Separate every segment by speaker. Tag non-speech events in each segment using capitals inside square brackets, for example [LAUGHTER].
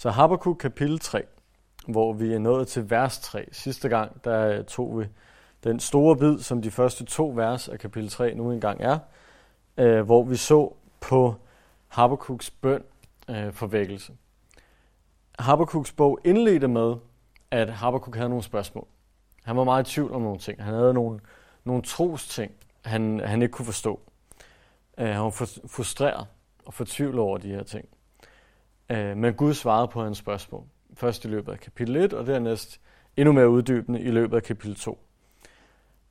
Speaker 1: Så Habakkuk kapitel 3, hvor vi er nået til vers 3. Sidste gang, der tog vi den store bid, som de første to vers af kapitel 3 nu engang er, øh, hvor vi så på Habakkuk's bøn øh, for vækkelse. Habakkuk's bog indledte med, at Habakkuk havde nogle spørgsmål. Han var meget i tvivl om nogle ting. Han havde nogle, nogle tros ting, han, han ikke kunne forstå. Øh, han var frustreret og fortvivlet over de her ting. Uh, men Gud svarede på hans spørgsmål. Først i løbet af kapitel 1, og dernæst endnu mere uddybende i løbet af kapitel 2.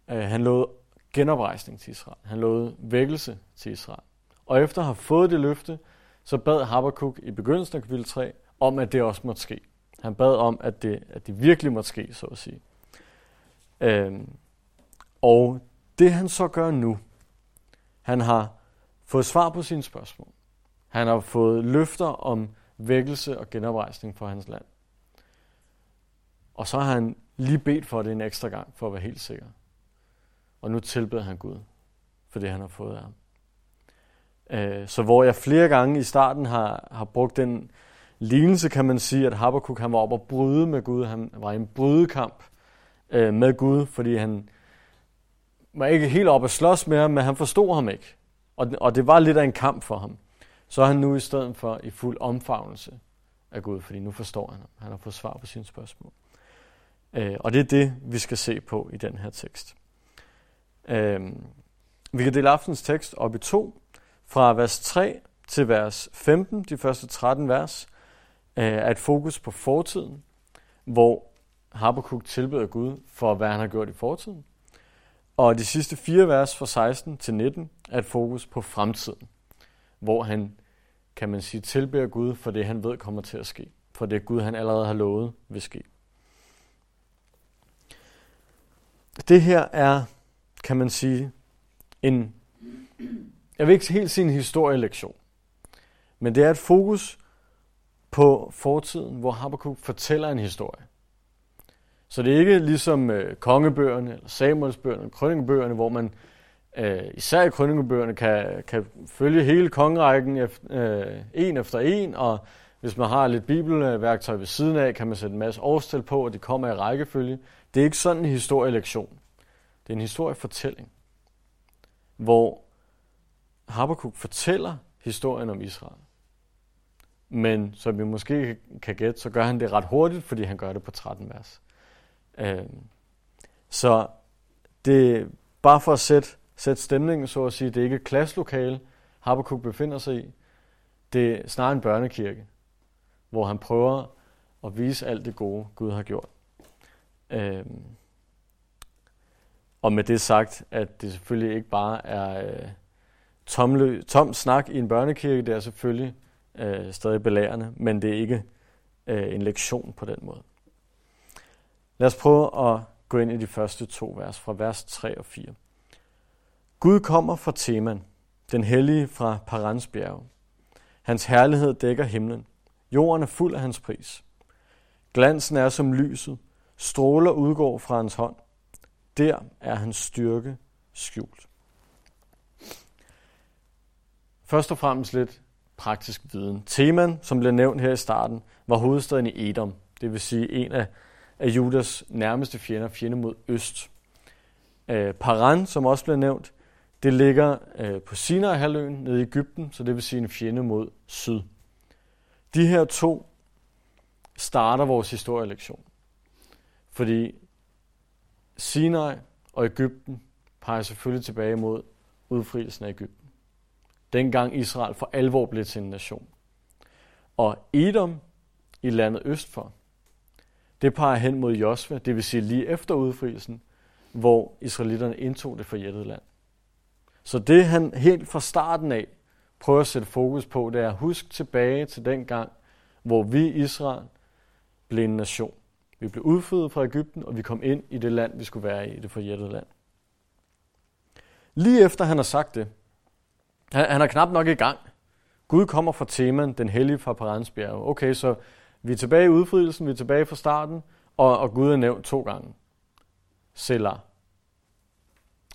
Speaker 1: Øh, han lovede genoprejsning til Israel. Han lovede vækkelse til Israel. Og efter at have fået det løfte, så bad Habakkuk i begyndelsen af kapitel 3 om, at det også måtte ske. Han bad om, at det, at det virkelig måtte ske, så at sige. Øhm, og det han så gør nu, han har fået svar på sine spørgsmål. Han har fået løfter om vækkelse og genoprejsning for hans land. Og så har han lige bedt for det en ekstra gang, for at være helt sikker. Og nu tilbeder han Gud for det, han har fået af ham. Øh, så hvor jeg flere gange i starten har, har brugt den lignelse, kan man sige, at Habakkuk han var oppe og bryde med Gud. Han var i en brydekamp øh, med Gud, fordi han var ikke helt oppe at slås med ham, men han forstod ham ikke. Og, og det var lidt af en kamp for ham. Så er han nu i stedet for i fuld omfavnelse af Gud, fordi nu forstår han ham. Han har fået svar på sine spørgsmål. Øh, og det er det, vi skal se på i den her tekst. Øh, vi kan dele aftens tekst op i to, fra vers 3 til vers 15, de første 13 vers, øh, er et fokus på fortiden, hvor Habakkuk tilbeder Gud for, hvad han har gjort i fortiden. Og de sidste fire vers fra 16 til 19 er et fokus på fremtiden, hvor han, kan man sige, tilbeder Gud for det, han ved kommer til at ske. For det Gud, han allerede har lovet, vil ske. Det her er, kan man sige, en, jeg vil ikke helt sige en historielektion, men det er et fokus på fortiden, hvor Habakkuk fortæller en historie. Så det er ikke ligesom øh, kongebøgerne, eller Samuelsbøgerne, eller hvor man øh, især i krønningebøgerne kan, kan følge hele kongerækken efter, øh, en efter en, og hvis man har lidt bibelværktøj ved siden af, kan man sætte en masse årstal på, og de kommer i rækkefølge. Det er ikke sådan en historielektion. Det er en historiefortælling, hvor Habakkuk fortæller historien om Israel. Men som vi måske kan gætte, så gør han det ret hurtigt, fordi han gør det på 13 vers. Øh, så det er bare for at sætte, sætte stemningen, så at sige, det er ikke et klasselokale, Habakkuk befinder sig i. Det er snarere en børnekirke, hvor han prøver at vise alt det gode, Gud har gjort. Øhm. og med det sagt, at det selvfølgelig ikke bare er øh, tomlø, tom snak i en børnekirke, det er selvfølgelig øh, stadig belærende, men det er ikke øh, en lektion på den måde. Lad os prøve at gå ind i de første to vers, fra vers 3 og 4. Gud kommer fra Teman, den hellige fra Paransbjerg. Hans herlighed dækker himlen. Jorden er fuld af hans pris. Glansen er som lyset. Stråler udgår fra hans hånd. Der er hans styrke skjult. Først og fremmest lidt praktisk viden. Teman, som blev nævnt her i starten, var hovedstaden i Edom, det vil sige en af af Judas nærmeste fjender, fjende mod øst. Øh, Paran, som også blev nævnt, det ligger øh, på Sinai-halvøen nede i Ægypten, så det vil sige en fjende mod syd. De her to starter vores historielektion. Fordi Sinai og Ægypten peger selvfølgelig tilbage mod udfrielsen af Ægypten. Dengang Israel for alvor blev til en nation. Og Edom i landet østfor, det peger hen mod Josva, det vil sige lige efter udfrielsen, hvor israelitterne indtog det forjættede land. Så det han helt fra starten af prøver at sætte fokus på, det er at huske tilbage til den gang, hvor vi Israel blev en nation. Vi blev udfødt fra Ægypten, og vi kom ind i det land, vi skulle være i, det forjættede land. Lige efter han har sagt det, han, han er knap nok i gang. Gud kommer fra temaen, den hellige fra Parensbjerg. Okay, så vi er tilbage i udfrielsen, vi er tilbage fra starten, og, og Gud er nævnt to gange. Selah.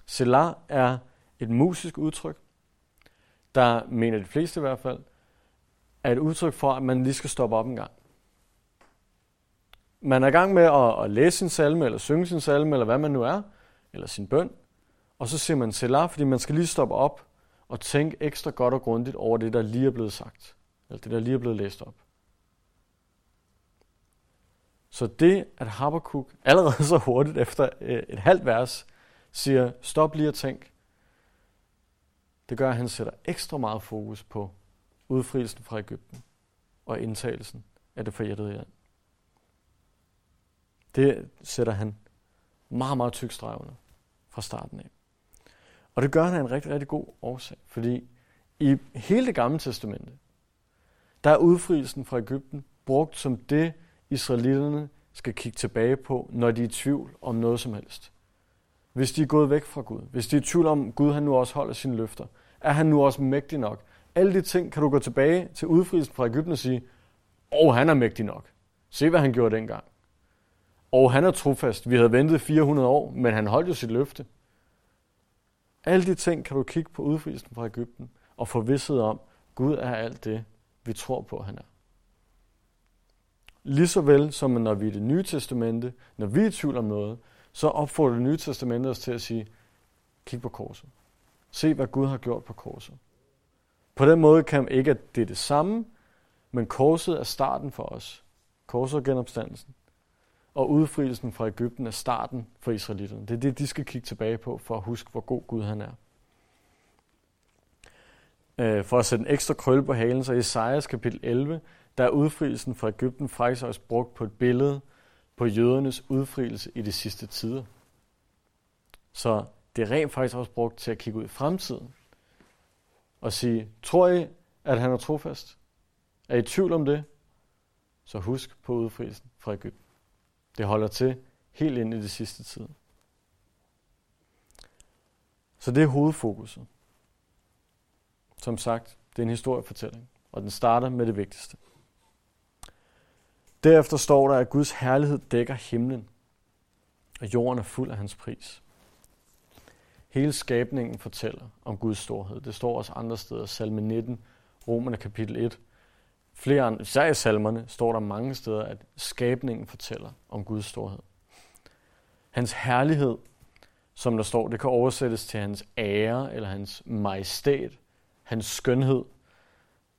Speaker 1: Selah er et musisk udtryk, der mener de fleste i hvert fald, er et udtryk for, at man lige skal stoppe op en gang. man er i gang med at, at læse sin salme, eller synge sin salme, eller hvad man nu er, eller sin bøn, og så siger man Selah, fordi man skal lige stoppe op og tænke ekstra godt og grundigt over det, der lige er blevet sagt, eller det, der lige er blevet læst op. Så det, at Habakkuk allerede [LAUGHS] så hurtigt efter øh, et halvt vers siger, stop lige og tænk, det gør, at han sætter ekstra meget fokus på udfrielsen fra Ægypten og indtagelsen af det forjættede land. Det sætter han meget, meget tyk streg under fra starten af. Og det gør han af en rigtig, rigtig god årsag, fordi i hele det gamle testamente, der er udfrielsen fra Ægypten brugt som det, israelitterne skal kigge tilbage på, når de er i tvivl om noget som helst. Hvis de er gået væk fra Gud, hvis de er i tvivl om, Gud han nu også holder sine løfter, er han nu også mægtig nok? Alle de ting kan du gå tilbage til udfrielsen fra Ægypten og sige, åh, oh, han er mægtig nok. Se, hvad han gjorde dengang. Og han er trofast. Vi havde ventet 400 år, men han holdt jo sit løfte. Alle de ting kan du kigge på udfrielsen fra Ægypten og få vidsthed om, Gud er alt det, vi tror på, han er. Ligeså vel som når vi i det nye testamente, når vi er i tvivl om noget, så opfordrer det nye testamente os til at sige, kig på korset. Se, hvad Gud har gjort på korset. På den måde kan ikke, at det er det samme, men korset er starten for os. Korset er genopstandelsen. Og udfrielsen fra Ægypten er starten for israelitterne. Det er det, de skal kigge tilbage på, for at huske, hvor god Gud han er. Øh, for at sætte en ekstra krølle på halen, så i Esajas kapitel 11, der er udfrielsen fra Ægypten faktisk også brugt på et billede på jødernes udfrielse i de sidste tider. Så det er rent faktisk også brugt til at kigge ud i fremtiden og sige, tror I, at han er trofast? Er I i tvivl om det? Så husk på udfrielsen fra Ægypten. Det holder til helt ind i det sidste tid. Så det er hovedfokuset. Som sagt, det er en historiefortælling, og den starter med det vigtigste. Derefter står der, at Guds herlighed dækker himlen, og jorden er fuld af hans pris. Hele skabningen fortæller om Guds storhed. Det står også andre steder, salme 19, Romerne kapitel 1. Flere især i salmerne, står der mange steder, at skabningen fortæller om Guds storhed. Hans herlighed, som der står, det kan oversættes til hans ære eller hans majestæt, hans skønhed.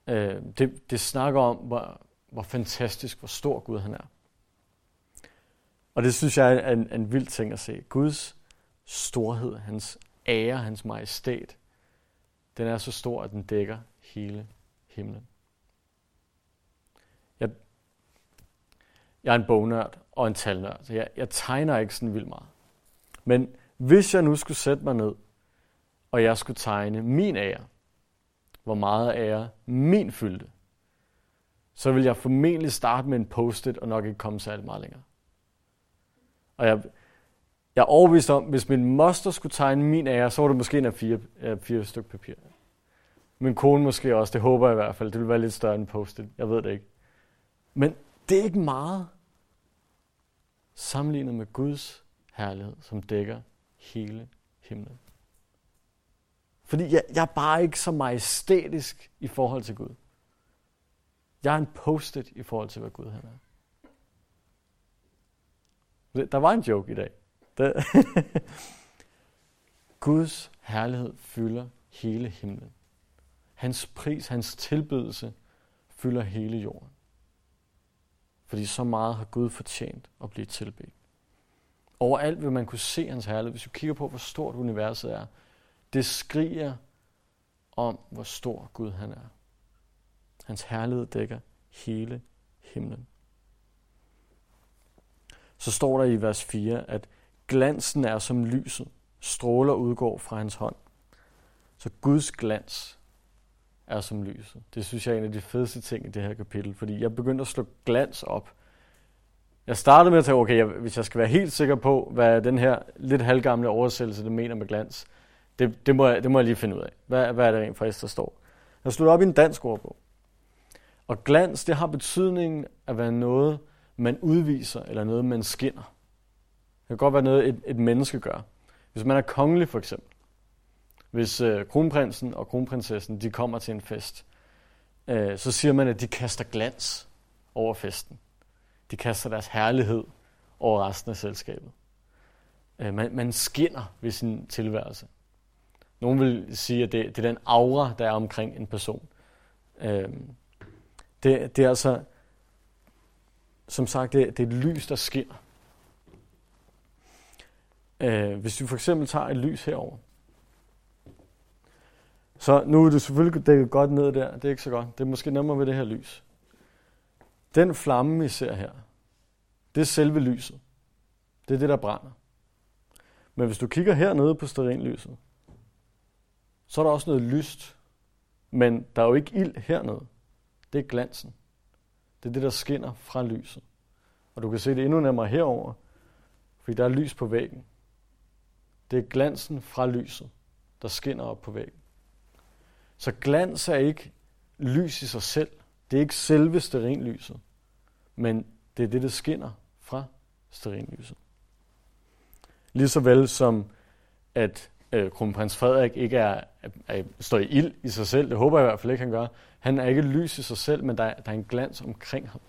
Speaker 1: Øh, det, det snakker om, hvor, hvor fantastisk, hvor stor Gud han er. Og det synes jeg er en, en vild ting at se. Guds storhed, hans ære, hans majestæt, den er så stor, at den dækker hele himlen. Jeg, jeg er en bognørd og en talnørd, så jeg, jeg tegner ikke sådan vildt meget. Men hvis jeg nu skulle sætte mig ned, og jeg skulle tegne min ære, hvor meget ære min fyldte, så vil jeg formentlig starte med en post-it og nok ikke komme særlig meget længere. Og jeg, jeg er overbevist om, hvis min moster skulle tegne min ære, så var det måske en af fire, af fire stykker papir. Min kone måske også, det håber jeg i hvert fald. Det vil være lidt større end post-it. Jeg ved det ikke. Men det er ikke meget sammenlignet med Guds herlighed, som dækker hele himlen. Fordi jeg, jeg er bare ikke så majestætisk i forhold til Gud. Jeg er en post-it i forhold til, hvad Gud han er. Der var en joke i dag. Det [LAUGHS] Guds herlighed fylder hele himlen. Hans pris, hans tilbydelse fylder hele jorden. Fordi så meget har Gud fortjent at blive tilbedt. Overalt vil man kunne se hans herlighed. Hvis du kigger på, hvor stort universet er, det skriger om, hvor stor Gud han er. Hans herlighed dækker hele himlen. Så står der i vers 4, at glansen er som lyset, stråler udgår fra hans hånd. Så Guds glans er som lyset. Det synes jeg er en af de fedeste ting i det her kapitel, fordi jeg begyndte at slå glans op. Jeg startede med at tænke, okay, jeg, hvis jeg skal være helt sikker på, hvad den her lidt halvgamle oversættelse, det mener med glans, det, det, må, jeg, det må jeg lige finde ud af. Hvad, hvad er det rent faktisk, der står? Jeg slutter op i en dansk ordbog. Og glans, det har betydningen at være noget, man udviser, eller noget, man skinner. Det kan godt være noget, et, et menneske gør. Hvis man er kongelig for eksempel. Hvis øh, kronprinsen og kronprinsessen, de kommer til en fest, øh, så siger man, at de kaster glans over festen. de kaster deres herlighed over resten af selskabet. Øh, man, man skinner ved sin tilværelse. Nogle vil sige, at det, det er den aura, der er omkring en person. Øh, det, det er altså, som sagt, det, det er et lys, der skinner. Øh, hvis du for eksempel tager et lys herover, så nu er det selvfølgelig dækket godt ned der. Det er ikke så godt. Det er måske nemmere ved det her lys. Den flamme, I ser her, det er selve lyset. Det er det, der brænder. Men hvis du kigger hernede på stearinlyset, så er der også noget lyst. Men der er jo ikke ild hernede. Det er glansen. Det er det, der skinner fra lyset. Og du kan se det endnu nærmere herover, fordi der er lys på væggen. Det er glansen fra lyset, der skinner op på væggen. Så glans er ikke lys i sig selv. Det er ikke selve sterinlyset, men det er det, der skinner fra sterinlyset. Ligeså vel som at øh, kronprins Frederik ikke er, er, er, står i ild i sig selv, det håber jeg i hvert fald ikke, han gør. Han er ikke lys i sig selv, men der er, der er en glans omkring ham.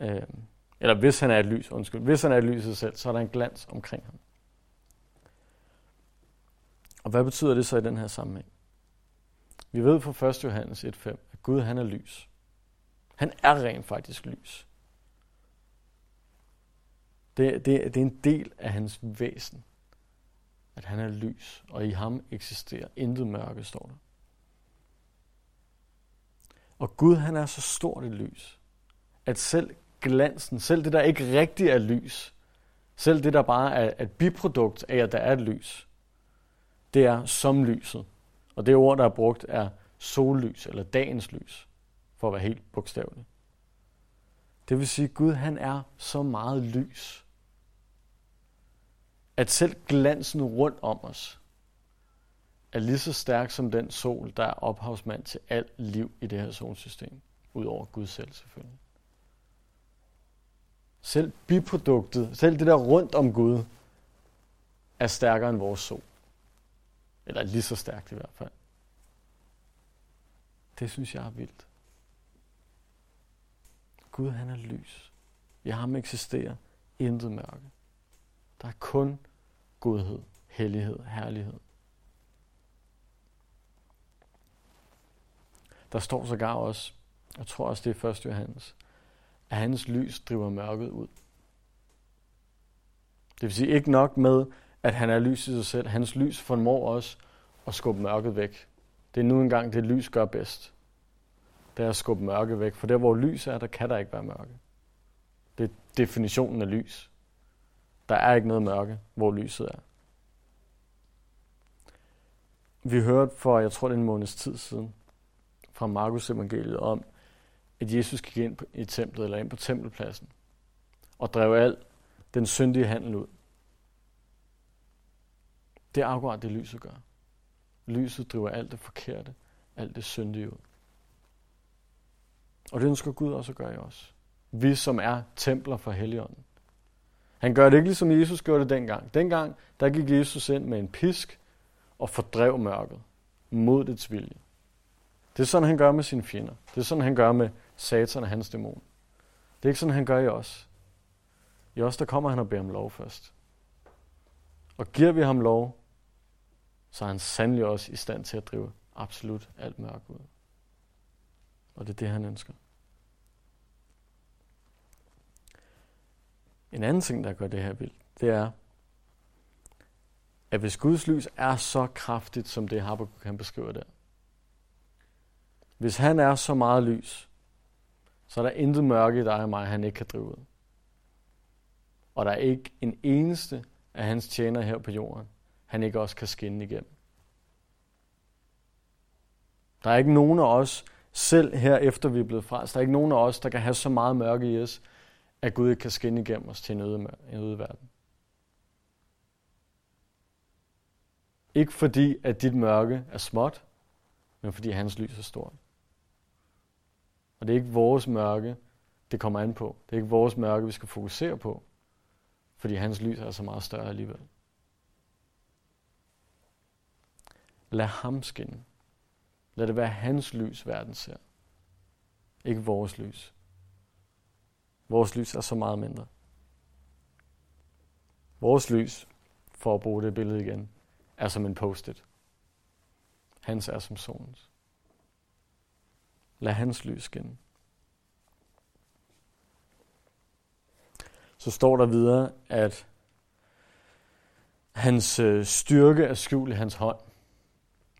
Speaker 1: Øh, eller hvis han er et lys, undskyld. Hvis han er et lys i sig selv, så er der en glans omkring ham. Og hvad betyder det så i den her sammenhæng? Vi ved fra 1. Johannes 1.5, at Gud han er lys. Han er rent faktisk lys. Det, det, det er en del af hans væsen, at han er lys, og i ham eksisterer intet mørke, står der. Og Gud han er så stort et lys, at selv glansen, selv det der ikke rigtigt er lys, selv det der bare er et biprodukt af, at der er et lys, det er som lyset. Og det ord, der er brugt, er sollys eller dagens lys, for at være helt bogstavelig. Det vil sige, at Gud han er så meget lys, at selv glansen rundt om os er lige så stærk som den sol, der er ophavsmand til alt liv i det her solsystem, udover Gud selv selvfølgelig. Selv biproduktet, selv det der rundt om Gud, er stærkere end vores sol. Eller lige så stærkt i hvert fald. Det synes jeg er vildt. Gud han er lys. I ham eksisterer intet mørke. Der er kun godhed, hellighed, herlighed. Der står sågar også, jeg tror også det er 1. Johannes, at hans lys driver mørket ud. Det vil sige ikke nok med, at han er lys i sig selv. Hans lys formår også at skubbe mørket væk. Det er nu engang det, lys gør bedst. Det er at skubbe mørke væk. For der, hvor lys er, der kan der ikke være mørke. Det er definitionen af lys. Der er ikke noget mørke, hvor lyset er. Vi hørte for, jeg tror det er en måneds tid siden, fra Markus evangeliet om, at Jesus gik ind i templet, eller ind på tempelpladsen, og drev al den syndige handel ud. Det er akkurat det, lyset gør. Lyset driver alt det forkerte, alt det syndige ud. Og det ønsker Gud også at gøre i os. Vi, som er templer for Helligånden. Han gør det ikke ligesom Jesus gjorde det dengang. Dengang, der gik Jesus ind med en pisk og fordrev mørket mod dets vilje. Det er sådan, han gør med sine fjender. Det er sådan, han gør med Satan og hans dæmon. Det er ikke sådan, han gør i os. I os, der kommer han og beder om lov først. Og giver vi ham lov, så er han sandelig også i stand til at drive absolut alt mørke ud. Og det er det, han ønsker. En anden ting, der gør det her vildt, det er, at hvis Guds lys er så kraftigt, som det Habakkuk kan beskrive der, hvis han er så meget lys, så er der intet mørke i dig og mig, han ikke kan drive ud. Og der er ikke en eneste at hans tjener her på jorden, han ikke også kan skinne igennem. Der er ikke nogen af os, selv her efter vi er blevet frelst, der er ikke nogen af os, der kan have så meget mørke i os, at Gud ikke kan skinne igennem os til en øde, en øde verden. Ikke fordi, at dit mørke er småt, men fordi hans lys er stort. Og det er ikke vores mørke, det kommer an på. Det er ikke vores mørke, vi skal fokusere på, fordi hans lys er så meget større alligevel. Lad ham skinne. Lad det være hans lys, verden ser. Ikke vores lys. Vores lys er så meget mindre. Vores lys, for at bruge det billede igen, er som en post-it. Hans er som solens. Lad hans lys skinne. Så står der videre, at hans øh, styrke er skjult i hans hånd.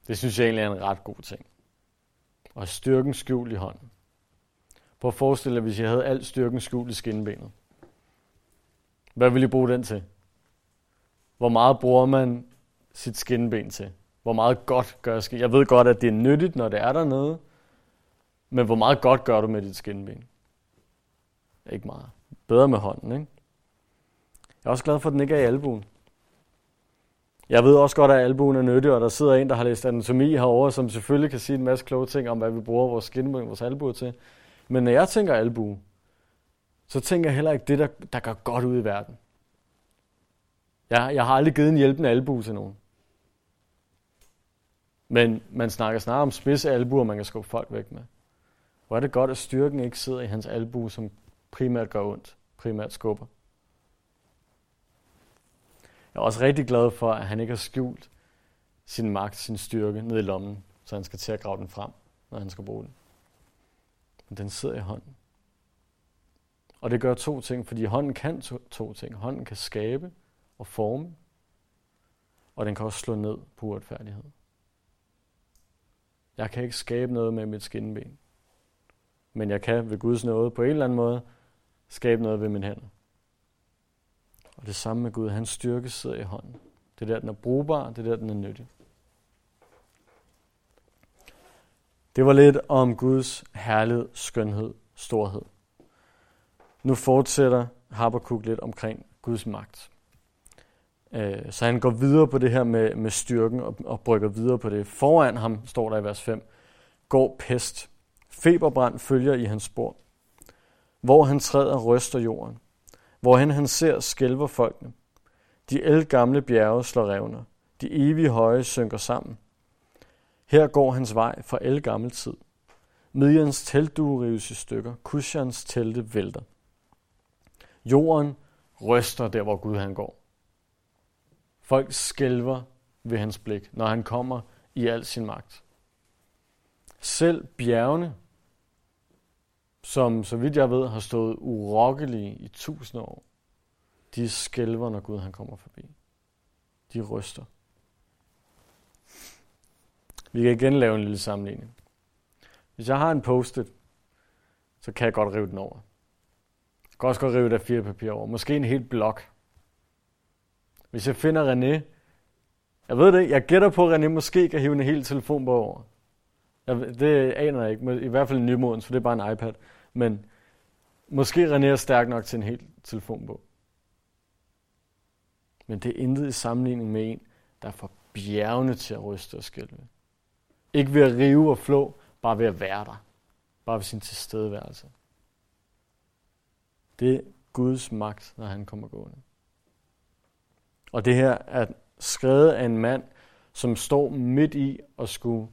Speaker 1: Det synes jeg egentlig er en ret god ting. Og styrken skjult i hånden. Prøv at forestille dig, hvis jeg havde al styrken skjult i skinbenet. Hvad ville I bruge den til? Hvor meget bruger man sit skinben til? Hvor meget godt gør skin? Jeg ved godt, at det er nyttigt, når det er dernede. Men hvor meget godt gør du med dit skinben? Ikke meget. Bedre med hånden, ikke? Jeg er også glad for, at den ikke er i albuen. Jeg ved også godt, at albuen er nyttig, og der sidder en, der har læst anatomi herover, som selvfølgelig kan sige en masse kloge ting om, hvad vi bruger vores skinben, vores albue til. Men når jeg tænker albue, så tænker jeg heller ikke det, der, der gør godt ud i verden. Jeg, jeg har aldrig givet en hjælpende albue til nogen. Men man snakker snarere om spidse albuer, man kan skubbe folk væk med. Hvor er det godt, at styrken ikke sidder i hans albue, som primært gør ondt, primært skubber. Jeg er også rigtig glad for, at han ikke har skjult sin magt, sin styrke ned i lommen, så han skal til at grave den frem, når han skal bruge den. Men den sidder i hånden. Og det gør to ting, fordi hånden kan to, to ting. Hånden kan skabe og forme, og den kan også slå ned på uretfærdighed. Jeg kan ikke skabe noget med mit skinben, men jeg kan ved Guds nåde på en eller anden måde skabe noget ved min hænder. Og det samme med Gud, hans styrke sidder i hånden. Det er der, den er brugbar, det er der, den er nyttig. Det var lidt om Guds herlighed, skønhed, storhed. Nu fortsætter Habakkuk lidt omkring Guds magt. Øh, så han går videre på det her med, med styrken og, og brygger videre på det. Foran ham, står der i vers 5, går pest. Feberbrand følger i hans spor. Hvor han træder, ryster jorden. Hvorhen han ser, skælver folkene. De gamle bjerge slår revner. De evige høje synker sammen. Her går hans vej fra el gammel tid. Midjans teltdue rives i stykker. Kushans telte vælter. Jorden ryster der, hvor Gud han går. Folk skælver ved hans blik, når han kommer i al sin magt. Selv bjergene, som så vidt jeg ved har stået urokkelige i tusind år, de skælver, når Gud han kommer forbi. De ryster. Vi kan igen lave en lille sammenligning. Hvis jeg har en post-it, så kan jeg godt rive den over. Jeg kan også godt rive det af fire papir over. Måske en helt blok. Hvis jeg finder René, jeg ved det, jeg gætter på, at René måske kan hive en hel telefonbog over. Jeg, det aner jeg ikke, i hvert fald en nymodens, for det er bare en iPad. Men måske René er stærk nok til en hel telefonbog. Men det er intet i sammenligning med en, der får bjergene til at ryste og skælve. Ikke ved at rive og flå, bare ved at være der. Bare ved sin tilstedeværelse. Det er Guds magt, når han kommer gående. Og det her er skrevet af en mand, som står midt i at skulle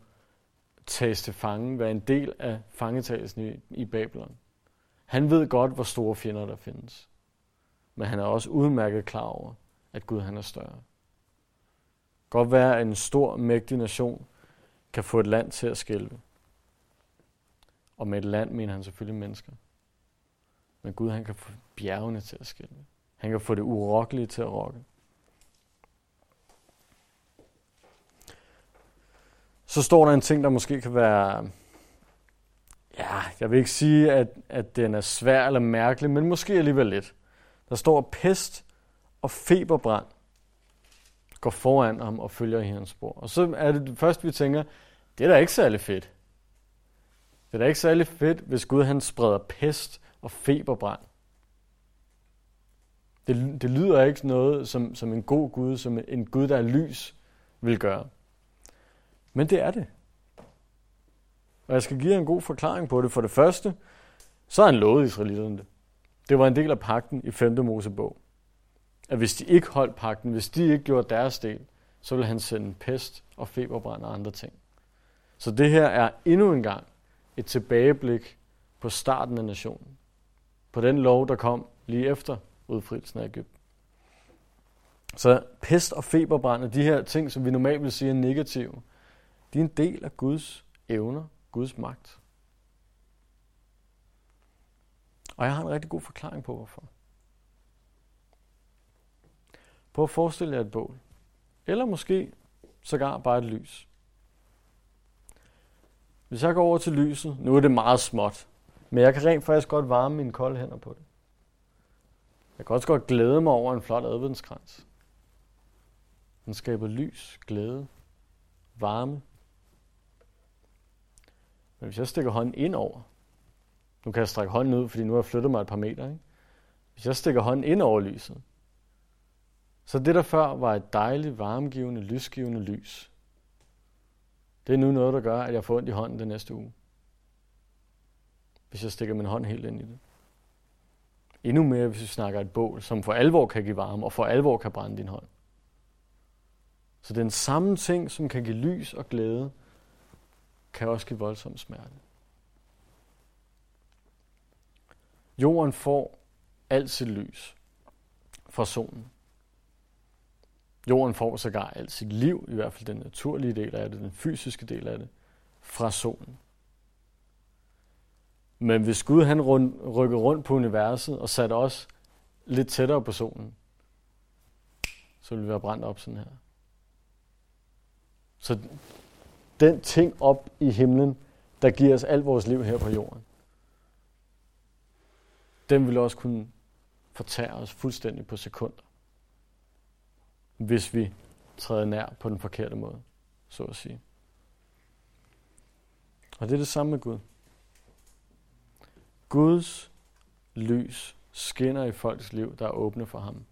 Speaker 1: tages til fange, være en del af fangetagelsen i, i Babylon. Han ved godt, hvor store fjender der findes. Men han er også udmærket klar over, at Gud han er større. Godt være, at en stor, mægtig nation kan få et land til at skælve. Og med et land mener han selvfølgelig mennesker. Men Gud han kan få bjergene til at skælve. Han kan få det urokkelige til at rokke. Så står der en ting, der måske kan være, ja, jeg vil ikke sige, at, at den er svær eller mærkelig, men måske alligevel lidt. Der står pest og feberbrand går foran ham og følger i hans spor. Og så er det først, vi tænker, det er da ikke særlig fedt. Det er da ikke særlig fedt, hvis Gud han spreder pest og feberbrand. Det, det lyder ikke noget, som, som en god Gud, som en Gud, der er lys, vil gøre. Men det er det. Og jeg skal give jer en god forklaring på det. For det første, så er han lovet israelitterne det. Det var en del af pakten i 5. Mosebog. At hvis de ikke holdt pakten, hvis de ikke gjorde deres del, så ville han sende pest og feberbrand og andre ting. Så det her er endnu en gang et tilbageblik på starten af nationen. på den lov, der kom lige efter udfrielsen af Ægypten. Så pest og feberbrand de her ting, som vi normalt vil sige er negative, de er en del af Guds evner, Guds magt. Og jeg har en rigtig god forklaring på, hvorfor. Prøv at forestille jer et bål. Eller måske sågar bare et lys. Hvis jeg går over til lyset, nu er det meget småt, men jeg kan rent faktisk godt varme mine kolde hænder på det. Jeg kan også godt glæde mig over en flot adventskrans. Den skaber lys, glæde, varme. Men hvis jeg stikker hånden ind over, nu kan jeg strække hånden ud, fordi nu har jeg flyttet mig et par meter. Ikke? Hvis jeg stikker hånden ind over lyset, så det der før var et dejligt, varmgivende, lysgivende lys, det er nu noget, der gør, at jeg får ondt i hånden den næste uge. Hvis jeg stikker min hånd helt ind i det. Endnu mere, hvis vi snakker et bål, som for alvor kan give varme, og for alvor kan brænde din hånd. Så den samme ting, som kan give lys og glæde, kan også give voldsom smerte. Jorden får alt sit lys fra solen. Jorden får sågar alt sit liv, i hvert fald den naturlige del af det, den fysiske del af det, fra solen. Men hvis Gud han rund, rykker rundt på universet og satte os lidt tættere på solen, så ville vi være brændt op sådan her. Så den ting op i himlen, der giver os alt vores liv her på jorden, den vil også kunne fortære os fuldstændig på sekunder, hvis vi træder nær på den forkerte måde, så at sige. Og det er det samme med Gud. Guds lys skinner i folks liv, der er åbne for ham.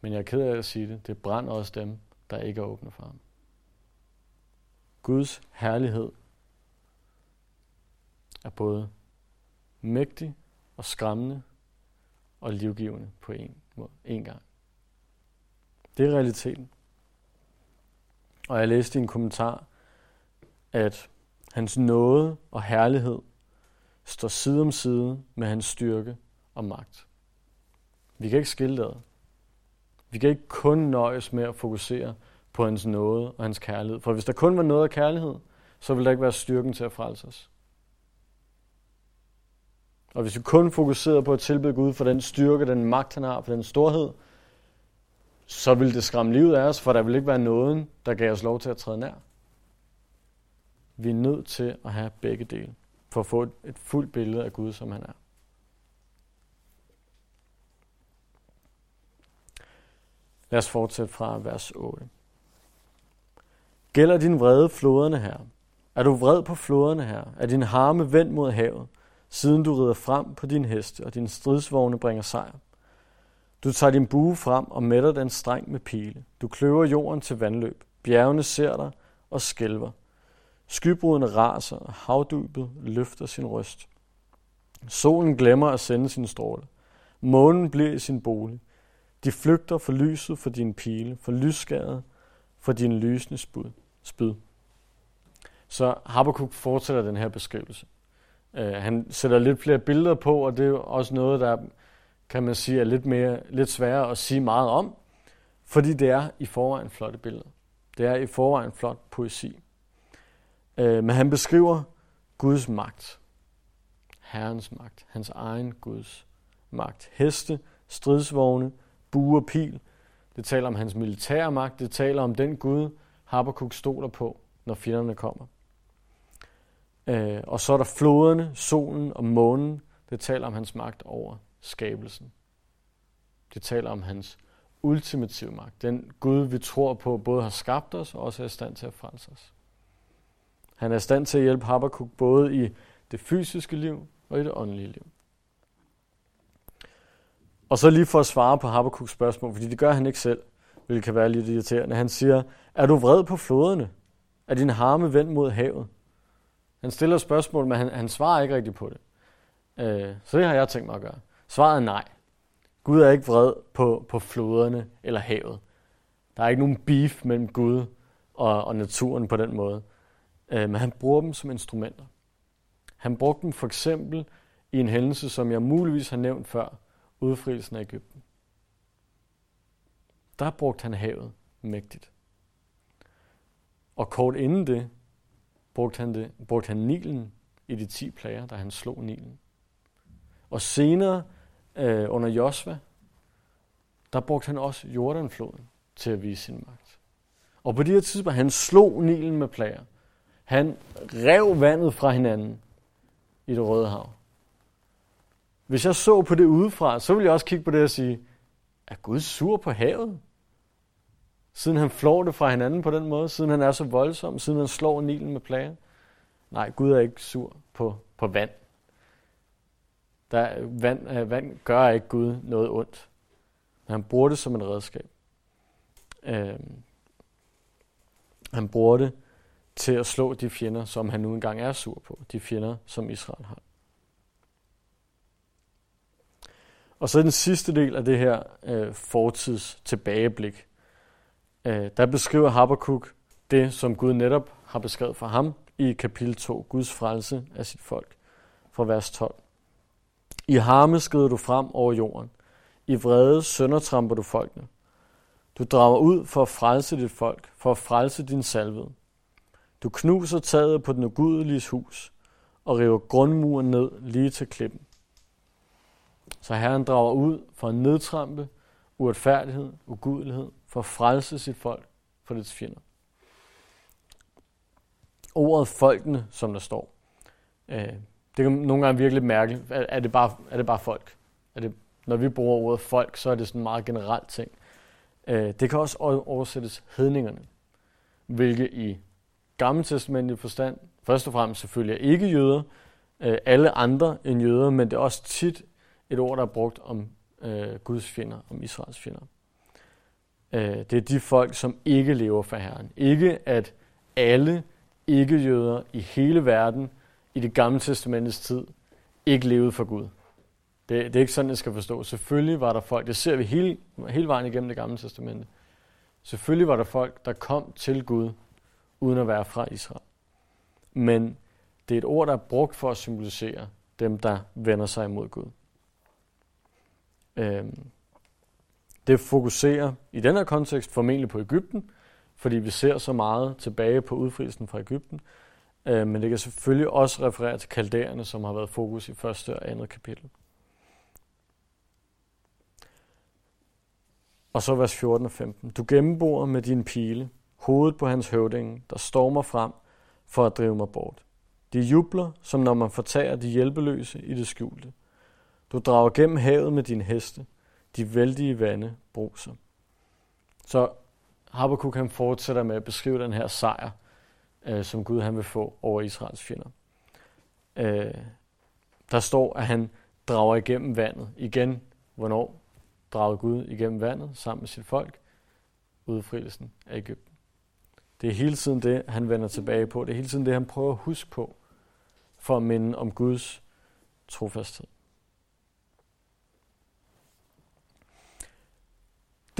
Speaker 1: Men jeg er ked af at sige det, det brænder også dem, der ikke er åbne for ham. Guds herlighed er både mægtig og skræmmende og livgivende på en, måde, en gang. Det er realiteten. Og jeg læste i en kommentar, at hans nåde og herlighed står side om side med hans styrke og magt. Vi kan ikke skille det. Vi kan ikke kun nøjes med at fokusere på hans nåde og hans kærlighed. For hvis der kun var noget af kærlighed, så ville der ikke være styrken til at frelse os. Og hvis vi kun fokuserede på at tilbede Gud for den styrke, den magt, han har, for den storhed, så ville det skræmme livet af os, for der ville ikke være nåden, der gav os lov til at træde nær. Vi er nødt til at have begge dele, for at få et, et fuldt billede af Gud, som han er. Lad os fortsætte fra vers 8. Gælder din vrede floderne her? Er du vred på floderne her? Er din harme vendt mod havet, siden du rider frem på din heste, og din stridsvogne bringer sejr? Du tager din bue frem og mætter den streng med pile. Du kløver jorden til vandløb. Bjergene ser dig og skælver. Skybrudene raser, og havdybet løfter sin røst. Solen glemmer at sende sin stråle. Månen bliver i sin bolig. De flygter for lyset for din pile, for lysskade, for din lysende spyd spyd. Så Habakkuk fortsætter den her beskrivelse. Uh, han sætter lidt flere billeder på, og det er også noget, der kan man sige er lidt, mere, lidt sværere at sige meget om, fordi det er i forvejen flotte billeder. Det er i forvejen flot poesi. Uh, men han beskriver Guds magt. Herrens magt. Hans egen Guds magt. Heste, stridsvogne, bue og pil. Det taler om hans militære magt. Det taler om den Gud, Habakkuk stoler på, når fjenderne kommer. Øh, og så er der floderne, solen og månen. Det taler om hans magt over skabelsen. Det taler om hans ultimative magt. Den Gud, vi tror på, både har skabt os og også er i stand til at frelse os. Han er i stand til at hjælpe Habakkuk både i det fysiske liv og i det åndelige liv. Og så lige for at svare på Habakkuks spørgsmål, fordi det gør han ikke selv, hvilket kan være lidt irriterende. Han siger, er du vred på floderne? Er din harme vendt mod havet? Han stiller spørgsmål, men han, han svarer ikke rigtigt på det. Øh, så det har jeg tænkt mig at gøre. Svaret er nej. Gud er ikke vred på, på floderne eller havet. Der er ikke nogen beef mellem Gud og, og naturen på den måde. Øh, men han bruger dem som instrumenter. Han brugte dem for eksempel i en hændelse, som jeg muligvis har nævnt før, udfrielsen af Ægypten. Der brugte han havet mægtigt. Og kort inden det, brugte han, det, brugte han Nilen i de ti plager, da han slog Nilen. Og senere øh, under Josva, der brugte han også Jordanfloden til at vise sin magt. Og på de her tidspunkter, han slog Nilen med plager. Han rev vandet fra hinanden i det røde hav. Hvis jeg så på det udefra, så ville jeg også kigge på det og sige, er Gud sur på havet? Siden han flår det fra hinanden på den måde, siden han er så voldsom, siden han slår Nilen med plager. Nej, Gud er ikke sur på, på vand. Der, vand, øh, vand gør ikke Gud noget ondt. Men han bruger det som et redskab. Øh, han bruger det til at slå de fjender, som han nu engang er sur på. De fjender, som Israel har. Og så den sidste del af det her øh, fortids tilbageblik. Øh, der beskriver Habakkuk det, som Gud netop har beskrevet for ham i kapitel 2, Guds frelse af sit folk, fra vers 12. I harme skrider du frem over jorden. I vrede søndertramper du folkene. Du drager ud for at frelse dit folk, for at frelse din salvede. Du knuser taget på den ugudeliges hus og river grundmuren ned lige til klippen. Så Herren drager ud for at nedtrampe uretfærdighed, ugudelighed, for at frelse sit folk for dets fjender. Ordet folkene, som der står, øh, det kan nogle gange virkelig mærke, er det bare, er det bare folk? Er det, når vi bruger ordet folk, så er det sådan en meget generelt ting. Øh, det kan også oversættes hedningerne, hvilket i Gamle Testamentet forstand, først og fremmest selvfølgelig er ikke jøder, øh, alle andre end jøder, men det er også tit et ord, der er brugt om øh, Guds fjender, om Israels fjender. Øh, det er de folk, som ikke lever for Herren. Ikke at alle ikke-jøder i hele verden i det gamle testamentets tid ikke levede for Gud. Det, det er ikke sådan, det skal forstå. Selvfølgelig var der folk, det ser vi hele, hele vejen igennem det gamle testamente. Selvfølgelig var der folk, der kom til Gud, uden at være fra Israel. Men det er et ord, der er brugt for at symbolisere dem, der vender sig imod Gud. Øh, det fokuserer i den her kontekst formentlig på Ægypten, fordi vi ser så meget tilbage på udfrielsen fra Ægypten. Øh, men det kan selvfølgelig også referere til kalderne, som har været fokus i første og andet kapitel. Og så vers 14 og 15. Du gennemborer med din pile hovedet på hans høvding, der stormer frem for at drive mig bort. De jubler, som når man fortager de hjælpeløse i det skjulte. Du drager gennem havet med din heste. De vældige vande bruser. Så Habakkuk han fortsætter med at beskrive den her sejr, øh, som Gud han vil få over Israels fjender. Øh, der står, at han drager igennem vandet. Igen, hvornår drager Gud igennem vandet sammen med sit folk? Udfrielsen af Ægypten. Det er hele tiden det, han vender tilbage på. Det er hele tiden det, han prøver at huske på, for at minde om Guds trofasthed.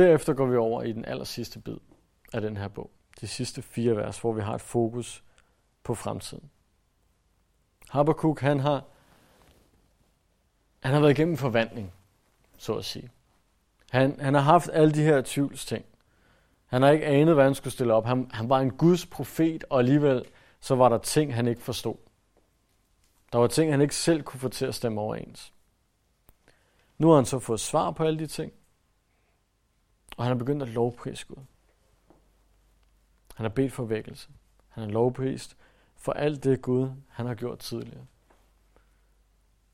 Speaker 1: Derefter går vi over i den aller sidste bid af den her bog. De sidste fire vers, hvor vi har et fokus på fremtiden. Habakkuk, han har, han har været igennem forvandling, så at sige. Han, han har haft alle de her tvivlsting. Han har ikke anet, hvad han skulle stille op. Han, han var en Guds profet, og alligevel så var der ting, han ikke forstod. Der var ting, han ikke selv kunne få til at stemme overens. Nu har han så fået svar på alle de ting. Og han har begyndt at lovprise Gud. Han har bedt for vækkelse. Han har lovprist for alt det Gud, han har gjort tidligere.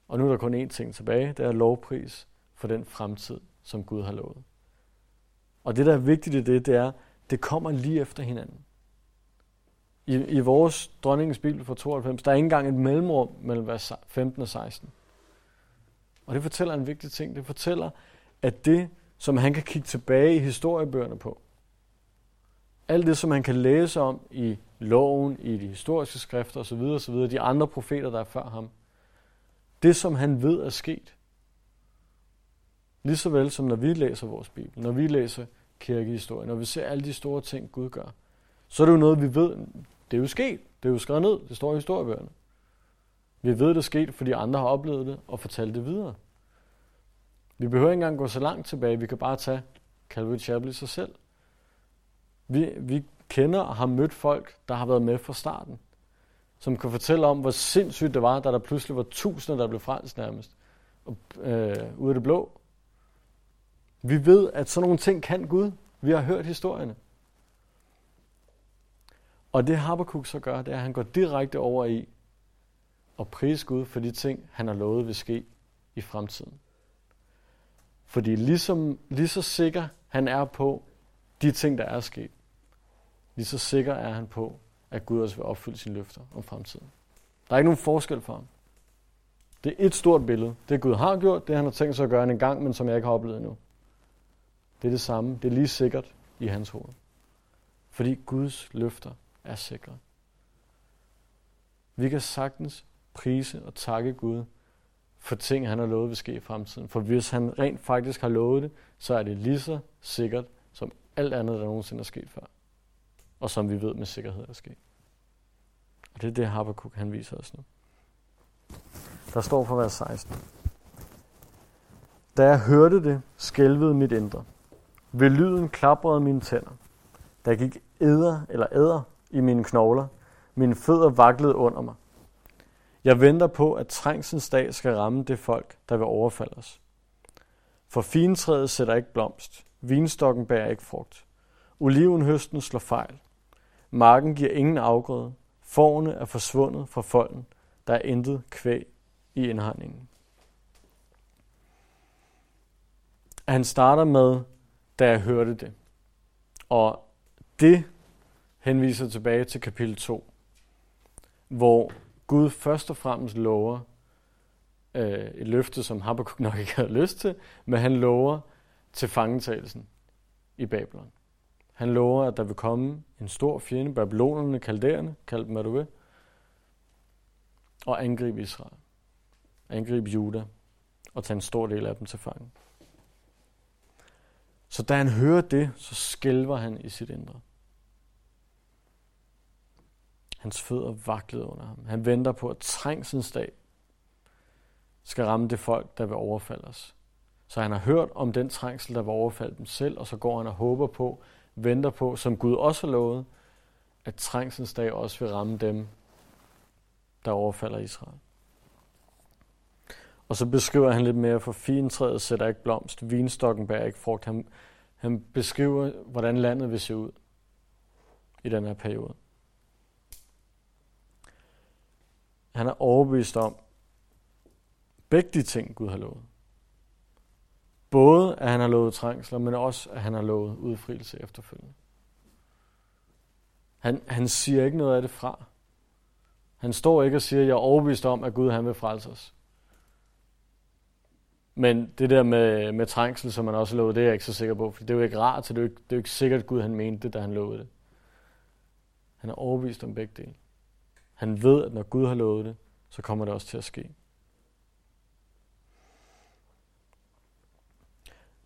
Speaker 1: Og nu er der kun én ting tilbage, det er lovpris for den fremtid, som Gud har lovet. Og det, der er vigtigt i det, det er, det kommer lige efter hinanden. I, i vores dronningens bibel fra 92, der er ikke engang et mellemrum mellem vers 15 og 16. Og det fortæller en vigtig ting. Det fortæller, at det, som han kan kigge tilbage i historiebøgerne på. Alt det, som han kan læse om i loven, i de historiske skrifter osv., osv., de andre profeter, der er før ham. Det, som han ved er sket. Lige så vel som når vi læser vores Bibel, når vi læser kirkehistorie, når vi ser alle de store ting, Gud gør, så er det jo noget, vi ved, det er jo sket. Det er jo skrevet ned. Det står i historiebøgerne. Vi ved, det skete, fordi andre har oplevet det og fortalt det videre. Vi behøver ikke engang gå så langt tilbage. Vi kan bare tage Calvary Chapel i sig selv. Vi, vi kender og har mødt folk, der har været med fra starten. Som kan fortælle om, hvor sindssygt det var, da der pludselig var tusinder, der blev frelst nærmest. Og, øh, ude af det blå. Vi ved, at sådan nogle ting kan Gud. Vi har hørt historierne. Og det Habakkuk så gør, det er, at han går direkte over i at prise Gud for de ting, han har lovet vil ske i fremtiden. Fordi ligesom, lige så sikker han er på de ting, der er sket, lige så sikker er han på, at Gud også vil opfylde sine løfter om fremtiden. Der er ikke nogen forskel for ham. Det er et stort billede. Det Gud har gjort, det han har tænkt sig at gøre en gang, men som jeg ikke har oplevet endnu. Det er det samme. Det er lige sikkert i hans hoved. Fordi Guds løfter er sikre. Vi kan sagtens prise og takke Gud for ting, han har lovet vil ske i fremtiden. For hvis han rent faktisk har lovet det, så er det lige så sikkert som alt andet, der nogensinde er sket før. Og som vi ved med sikkerhed er sket. Og det er det, Habakkuk han viser os nu. Der står for vers 16. Da jeg hørte det, skælvede mit indre. Ved lyden klaprede mine tænder. Der gik æder eller æder i mine knogler. Mine fødder vaklede under mig. Jeg venter på, at trængsens dag skal ramme det folk, der vil overfalde os. For fintræet sætter ikke blomst. Vinstokken bærer ikke frugt. Olivenhøsten slår fejl. Marken giver ingen afgrøde. Forne er forsvundet fra folden. Der er intet kvæg i indhegningen. Han starter med, da jeg hørte det. Og det henviser tilbage til kapitel 2, hvor Gud først og fremmest lover øh, et løfte, som Habakkuk [LAUGHS] nok ikke havde lyst til, men han lover til fangetagelsen i Babylon. Han lover, at der vil komme en stor fjende, babylonerne, kalderne, kald dem hvad du vil, og angribe Israel. Angribe Juda og tage en stor del af dem til fange. Så da han hører det, så skælver han i sit indre. Hans fødder vaklede under ham. Han venter på, at trængsens dag skal ramme det folk, der vil overfalde os. Så han har hørt om den trængsel, der vil overfalde dem selv, og så går han og håber på, venter på, som Gud også har lovet, at trængsens dag også vil ramme dem, der overfalder Israel. Og så beskriver han lidt mere, for fintræet sætter ikke blomst, vinstokken bærer ikke frugt. Han, han beskriver, hvordan landet vil se ud i den her periode. Han er overbevist om begge de ting, Gud har lovet. Både at han har lovet trængsler, men også at han har lovet udfrielse efterfølgende. Han, han siger ikke noget af det fra. Han står ikke og siger, jeg er overbevist om, at Gud han vil frelse os. Men det der med, med trængsel, som man også lovede, det er jeg ikke så sikker på, for det er jo ikke rart, så det er jo ikke, det er jo ikke sikkert, at Gud han mente det, da han lovede det. Han er overbevist om begge dele. Han ved, at når Gud har lovet det, så kommer det også til at ske.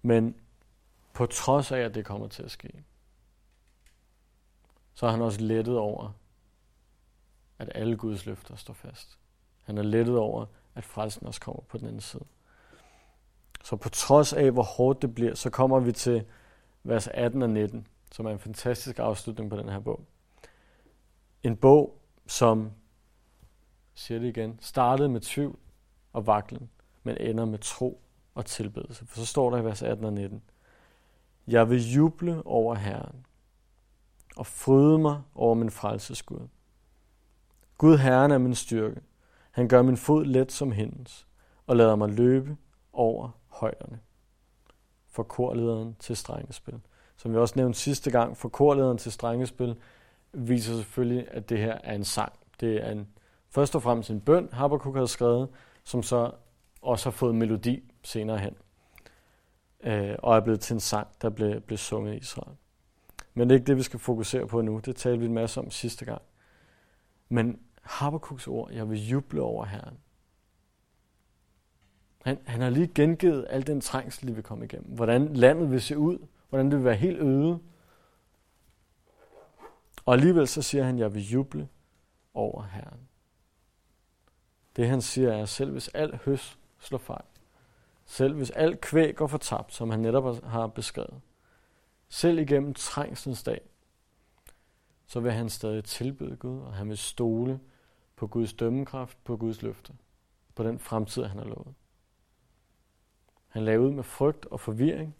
Speaker 1: Men på trods af, at det kommer til at ske, så er han også lettet over, at alle Guds løfter står fast. Han er lettet over, at frelsen også kommer på den anden side. Så på trods af, hvor hårdt det bliver, så kommer vi til vers 18 og 19, som er en fantastisk afslutning på den her bog. En bog, som, siger det igen, startede med tvivl og vaklen, men ender med tro og tilbedelse. For så står der i vers 18 og 19, Jeg vil juble over Herren og fryde mig over min frelsesgud. Gud Herren er min styrke. Han gør min fod let som hendes og lader mig løbe over højderne. For korlederen til strengespil. Som vi også nævnte sidste gang, for korlederen til strengespil viser selvfølgelig, at det her er en sang. Det er en, først og fremmest en bøn, Habakkuk har skrevet, som så også har fået melodi senere hen. Øh, og er blevet til en sang, der blev, blev sunget i Israel. Men det er ikke det, vi skal fokusere på nu. Det talte vi en masse om sidste gang. Men Habakkuk's ord, jeg vil juble over Herren. Han, han har lige gengivet al den trængsel, vi vil komme igennem. Hvordan landet vil se ud. Hvordan det vil være helt øde. Og alligevel så siger han, jeg vil juble over Herren. Det han siger er, selv hvis al høst slår fejl, selv hvis alt kvæg går fortabt, som han netop har beskrevet, selv igennem trængslens dag, så vil han stadig tilbede Gud, og han vil stole på Guds dømmekraft, på Guds løfte, på den fremtid, han har lovet. Han lagde ud med frygt og forvirring.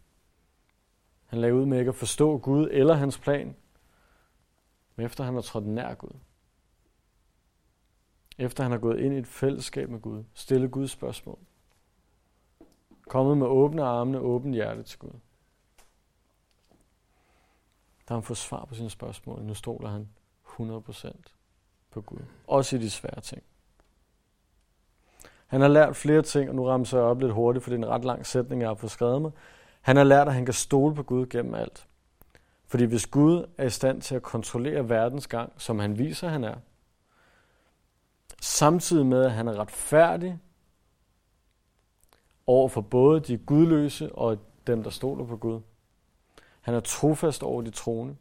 Speaker 1: Han lagde ud med ikke at forstå Gud eller hans plan. Men efter han har trådt nær Gud, efter han har gået ind i et fællesskab med Gud, stillet Guds spørgsmål, kommet med åbne armene, åbent hjerte til Gud, der har han fået svar på sine spørgsmål. Nu stoler han 100% på Gud. Også i de svære ting. Han har lært flere ting, og nu rammer jeg op lidt hurtigt, for det er en ret lang sætning, jeg har fået skrevet mig. Han har lært, at han kan stole på Gud gennem alt. Fordi hvis Gud er i stand til at kontrollere verdens gang, som han viser, han er, samtidig med, at han er retfærdig over for både de gudløse og dem, der stoler på Gud. Han er trofast over de troende.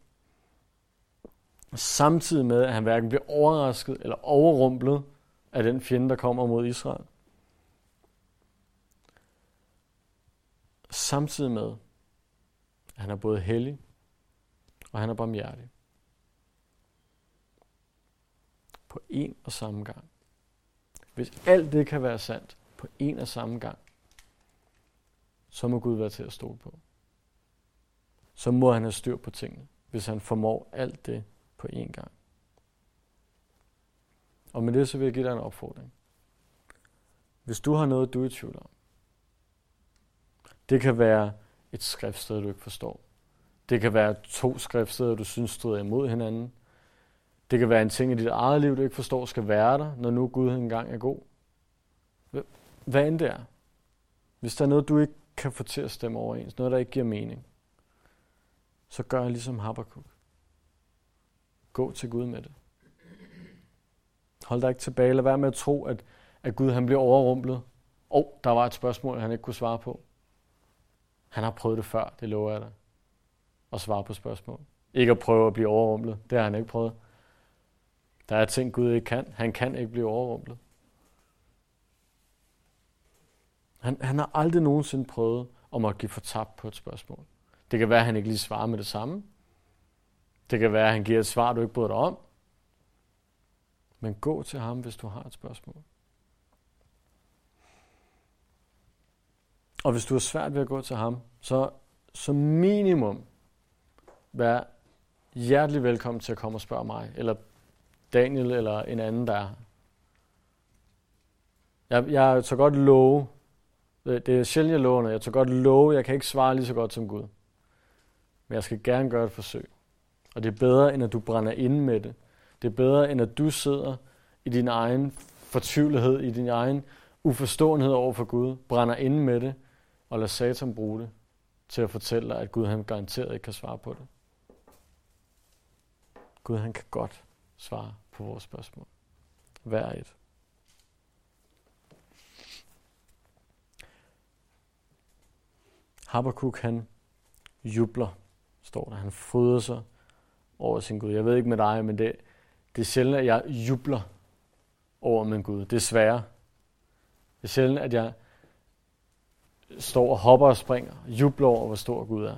Speaker 1: Samtidig med, at han hverken bliver overrasket eller overrumplet af den fjende, der kommer mod Israel. Samtidig med, at han er både hellig og han er barmhjertig. På en og samme gang. Hvis alt det kan være sandt på en og samme gang, så må Gud være til at stole på. Så må han have styr på tingene, hvis han formår alt det på én gang. Og med det så vil jeg give dig en opfordring. Hvis du har noget, du er i tvivl om, det kan være et skriftsted, du ikke forstår. Det kan være to skriftsteder, du synes stod imod hinanden. Det kan være en ting i dit eget liv, du ikke forstår, skal være der, når nu Gud engang er god. Hvad end det er. Hvis der er noget, du ikke kan få til at stemme overens, noget, der ikke giver mening, så gør jeg ligesom Habakkuk. Gå til Gud med det. Hold dig ikke tilbage. Lad være med at tro, at, at Gud han bliver overrumplet. Og oh, der var et spørgsmål, han ikke kunne svare på. Han har prøvet det før, det lover jeg dig. At svare på spørgsmål. Ikke at prøve at blive overrumplet. Det har han ikke prøvet. Der er ting, Gud ikke kan. Han kan ikke blive overrumplet. Han, han har aldrig nogensinde prøvet om at give fortabt på et spørgsmål. Det kan være, at han ikke lige svarer med det samme. Det kan være, at han giver et svar, du ikke bryder dig om. Men gå til ham, hvis du har et spørgsmål. Og hvis du har svært ved at gå til ham, så som minimum være hjertelig velkommen til at komme og spørge mig, eller Daniel, eller en anden, der er Jeg, jeg tager godt love, øh, det er sjældent, jeg lover noget, jeg tager godt love, jeg kan ikke svare lige så godt som Gud. Men jeg skal gerne gøre et forsøg. Og det er bedre, end at du brænder ind med det. Det er bedre, end at du sidder i din egen fortvivlighed, i din egen uforståenhed over for Gud, brænder ind med det, og lader Satan bruge det til at fortælle dig, at Gud han garanteret ikke kan svare på det. Gud han kan godt svare på vores spørgsmål. Hver et. Habakkuk han jubler, står der. Han fryder sig over sin Gud. Jeg ved ikke med dig, men det, det er sjældent, at jeg jubler over min Gud. Det. Det er sjældent, at jeg står og hopper og springer, jubler over, hvor stor Gud er.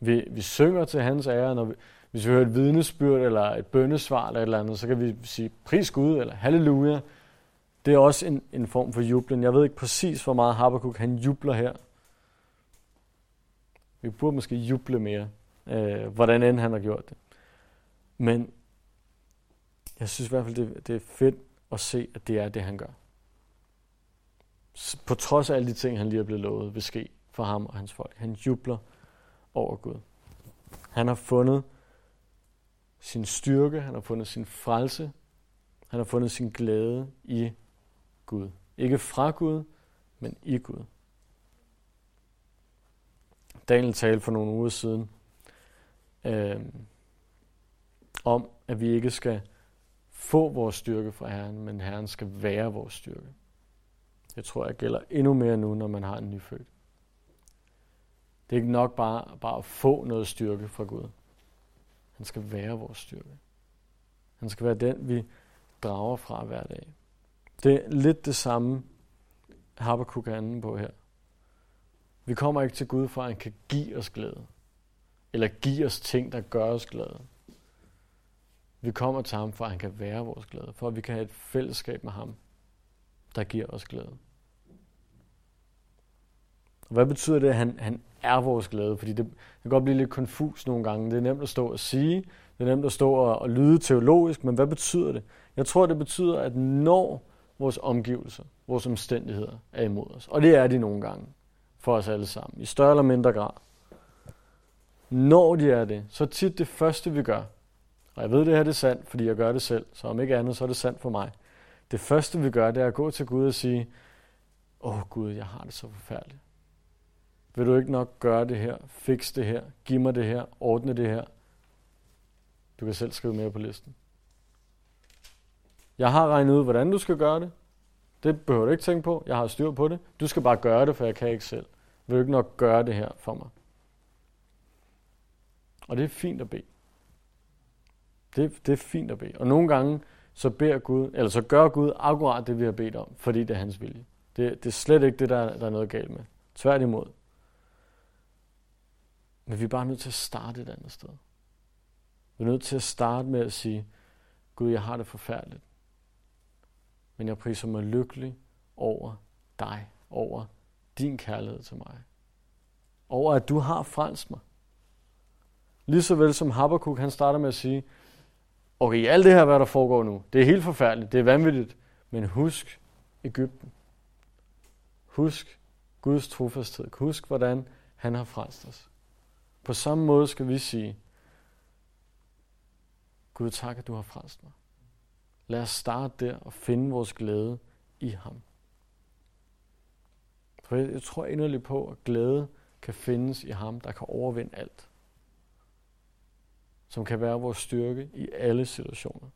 Speaker 1: Vi, vi synger til hans ære, når vi, hvis vi hører et vidnesbyrd eller et bønnesvar eller et eller andet, så kan vi sige pris Gud eller halleluja. Det er også en, en form for jublen. Jeg ved ikke præcis, hvor meget Habakkuk han jubler her. Vi burde måske juble mere, øh, hvordan end han har gjort det. Men jeg synes i hvert fald, det, det er fedt at se, at det er det, han gør. På trods af alle de ting, han lige er blevet lovet, vil ske for ham og hans folk. Han jubler over Gud. Han har fundet sin styrke, han har fundet sin frelse, han har fundet sin glæde i Gud. Ikke fra Gud, men i Gud. Daniel talte for nogle uger siden øh, om, at vi ikke skal få vores styrke fra Herren, men Herren skal være vores styrke. Jeg tror, jeg gælder endnu mere nu, når man har en nyfødt. Det er ikke nok bare, bare at få noget styrke fra Gud. Han skal være vores styrke. Han skal være den, vi drager fra hver dag. Det er lidt det samme, Habakkuk er anden på her. Vi kommer ikke til Gud, for at han kan give os glæde. Eller give os ting, der gør os glade. Vi kommer til ham, for at han kan være vores glæde. For at vi kan have et fællesskab med ham, der giver os glæde. Og hvad betyder det, at han, han er vores glæde? Fordi det, det kan godt blive lidt konfus nogle gange. Det er nemt at stå og sige, det er nemt at stå og, og lyde teologisk, men hvad betyder det? Jeg tror, det betyder, at når vores omgivelser, vores omstændigheder er imod os, og det er de nogle gange for os alle sammen, i større eller mindre grad, når de er det, så tit det første, vi gør, og jeg ved, det her det er sandt, fordi jeg gør det selv, så om ikke andet, så er det sandt for mig. Det første, vi gør, det er at gå til Gud og sige, åh oh, Gud, jeg har det så forfærdeligt. Vil du ikke nok gøre det her, fix det her, giv mig det her, ordne det her? Du kan selv skrive mere på listen. Jeg har regnet ud, hvordan du skal gøre det. Det behøver du ikke tænke på. Jeg har styr på det. Du skal bare gøre det, for jeg kan ikke selv. Vil du ikke nok gøre det her for mig? Og det er fint at bede. Det, det er fint at bede. Og nogle gange, så beder Gud, eller så gør Gud akkurat det, vi har bedt om, fordi det er hans vilje. Det, det er slet ikke det, der, der er noget galt med. Tværtimod. Men vi er bare nødt til at starte et andet sted. Vi er nødt til at starte med at sige, Gud, jeg har det forfærdeligt. Men jeg priser mig lykkelig over dig, over din kærlighed til mig. Over at du har frelst mig. Lige så vel som Habakkuk, han starter med at sige, okay, alt det her, hvad der foregår nu, det er helt forfærdeligt, det er vanvittigt, men husk Ægypten. Husk Guds trofasthed. Husk, hvordan han har frelst os. På samme måde skal vi sige, Gud, tak, at du har frelst mig. Lad os starte der og finde vores glæde i ham. For jeg tror inderligt på, at glæde kan findes i ham, der kan overvinde alt som kan være vores styrke i alle situationer.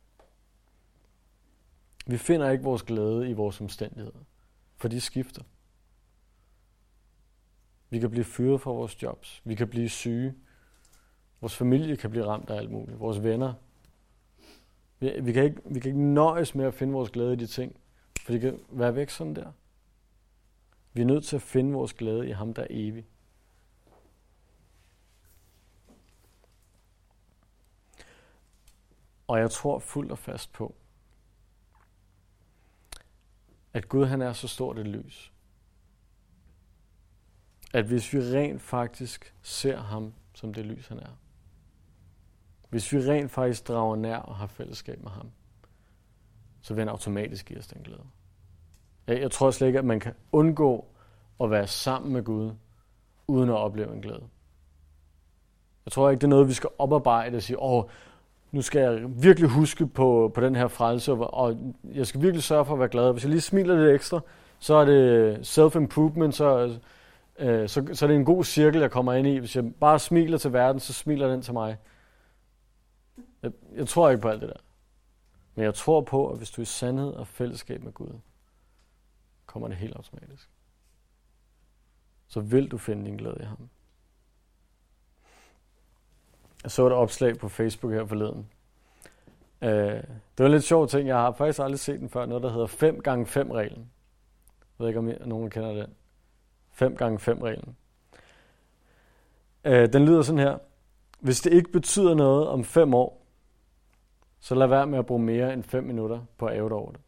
Speaker 1: Vi finder ikke vores glæde i vores omstændigheder, for de skifter. Vi kan blive fyret fra vores jobs. Vi kan blive syge. Vores familie kan blive ramt af alt muligt. Vores venner. Vi, vi, kan ikke, vi kan ikke nøjes med at finde vores glæde i de ting, for det kan være væk sådan der. Vi er nødt til at finde vores glæde i ham, der er evig. Og jeg tror fuldt og fast på, at Gud han er så stort et lys, at hvis vi rent faktisk ser ham som det lys, han er, hvis vi rent faktisk drager nær og har fællesskab med ham, så vil han automatisk give os den glæde. Jeg, jeg tror slet ikke, at man kan undgå at være sammen med Gud, uden at opleve en glæde. Jeg tror ikke, det er noget, vi skal oparbejde og sige, åh, nu skal jeg virkelig huske på, på den her frelse, og jeg skal virkelig sørge for at være glad. Hvis jeg lige smiler lidt ekstra, så er det self-improvement, så, øh, så, så det er en god cirkel, jeg kommer ind i. Hvis jeg bare smiler til verden, så smiler den til mig. Jeg, jeg tror ikke på alt det der. Men jeg tror på, at hvis du er i sandhed og fællesskab med Gud, kommer det helt automatisk. Så vil du finde din glæde i ham. Jeg så et opslag på Facebook her forleden. Øh, det var en lidt sjov ting. Jeg har faktisk aldrig set den før. Noget, der hedder 5 gange 5 reglen Jeg ved ikke, om nogen kender den. 5 gange 5 reglen øh, Den lyder sådan her. Hvis det ikke betyder noget om 5 år, så lad være med at bruge mere end 5 minutter på at æve over det.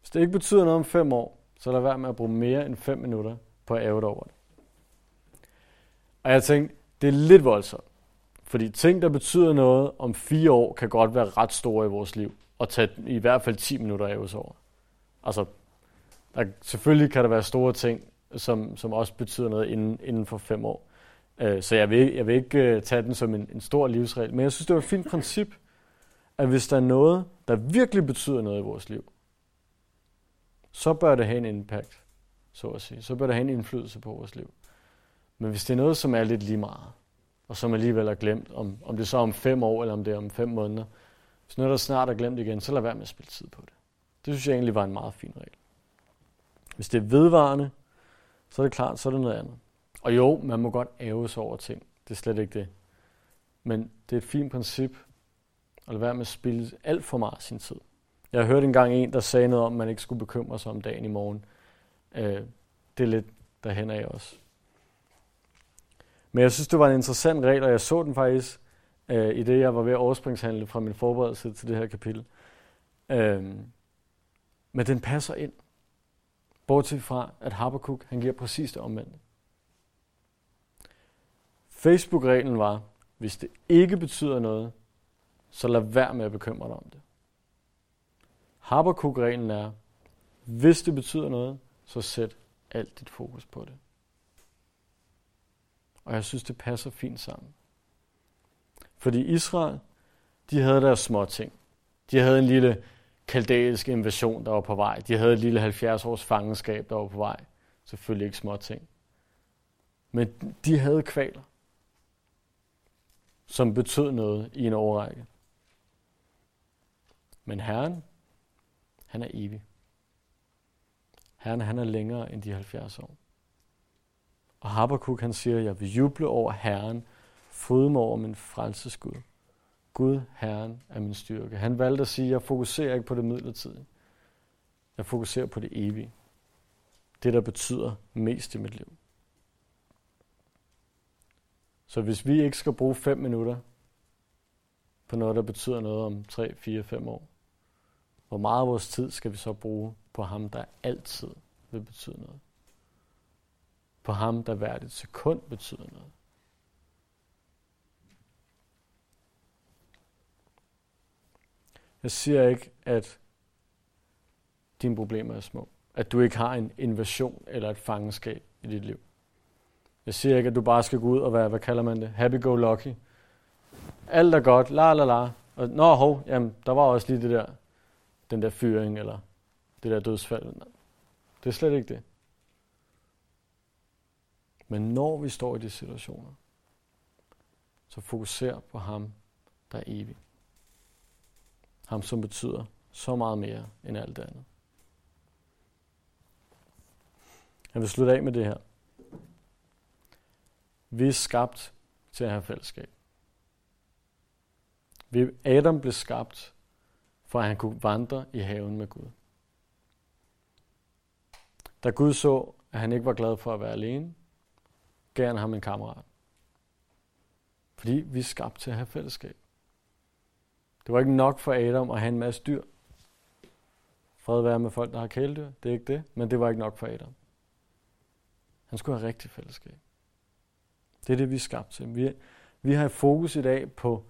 Speaker 1: Hvis det ikke betyder noget om 5 år, så lad være med at bruge mere end 5 minutter på at æve over det. Og jeg tænkte, det er lidt voldsomt. Fordi ting, der betyder noget om fire år, kan godt være ret store i vores liv. Og tage i hvert fald 10 minutter af os over. Altså, der, selvfølgelig kan der være store ting, som, som også betyder noget inden, inden for fem år. Øh, så jeg vil, jeg vil ikke øh, tage den som en, en stor livsregel. Men jeg synes, det er et fint princip, at hvis der er noget, der virkelig betyder noget i vores liv, så bør det have en impact, så at sige. Så bør det have en indflydelse på vores liv. Men hvis det er noget, som er lidt lige meget, og som alligevel er glemt, om, om det så er om fem år, eller om det er om fem måneder, hvis noget, der snart er glemt igen, så lad være med at spille tid på det. Det synes jeg egentlig var en meget fin regel. Hvis det er vedvarende, så er det klart, så er det noget andet. Og jo, man må godt æve sig over ting. Det er slet ikke det. Men det er et fint princip at lade være med at spille alt for meget sin tid. Jeg hørte engang en, der sagde noget om, at man ikke skulle bekymre sig om dagen i morgen. Øh, det er lidt derhen af også. Men jeg synes, det var en interessant regel, og jeg så den faktisk øh, i det, jeg var ved at overspringshandle fra min forberedelse til det her kapitel. Øh, men den passer ind. Bortset fra, at Habakkuk, han giver præcis det omvendte. Facebook-reglen var, hvis det ikke betyder noget, så lad være med at bekymre dig om det. Habakkuk-reglen er, hvis det betyder noget, så sæt alt dit fokus på det. Og jeg synes, det passer fint sammen. Fordi Israel, de havde deres små ting. De havde en lille kaldæiske invasion, der var på vej. De havde et lille 70 års fangenskab, der var på vej. Selvfølgelig ikke små ting. Men de havde kvaler, som betød noget i en overrække. Men Herren, han er evig. Herren, han er længere end de 70 år. Og Habakkuk, han siger, jeg vil juble over Herren, fodme over min frelsesgud. Gud, Gud, Herren, er min styrke. Han valgte at sige, jeg fokuserer ikke på det midlertidige. Jeg fokuserer på det evige. Det, der betyder mest i mit liv. Så hvis vi ikke skal bruge fem minutter på noget, der betyder noget om 3, 4, 5 år, hvor meget af vores tid skal vi så bruge på ham, der altid vil betyde noget? På ham, der hvert et sekund betyder noget. Jeg siger ikke, at dine problemer er små. At du ikke har en invasion eller et fangenskab i dit liv. Jeg siger ikke, at du bare skal gå ud og være, hvad kalder man det, happy-go-lucky. Alt er godt, la la la. Og, nå, hov, jamen, der var også lige det der, den der fyring, eller det der dødsfald. Det er slet ikke det. Men når vi står i de situationer, så fokuser på ham, der er evig. Ham, som betyder så meget mere end alt andet. Jeg vil slutte af med det her. Vi er skabt til at have fællesskab. Adam blev skabt, for at han kunne vandre i haven med Gud. Da Gud så, at han ikke var glad for at være alene, gav han ham en kammerat. Fordi vi er skabt til at have fællesskab. Det var ikke nok for Adam at have en masse dyr. Fred være med folk, der har kæledyr. Det er ikke det, men det var ikke nok for Adam. Han skulle have rigtig fællesskab. Det er det, vi er skabt til. Vi, vi har fokus i dag på,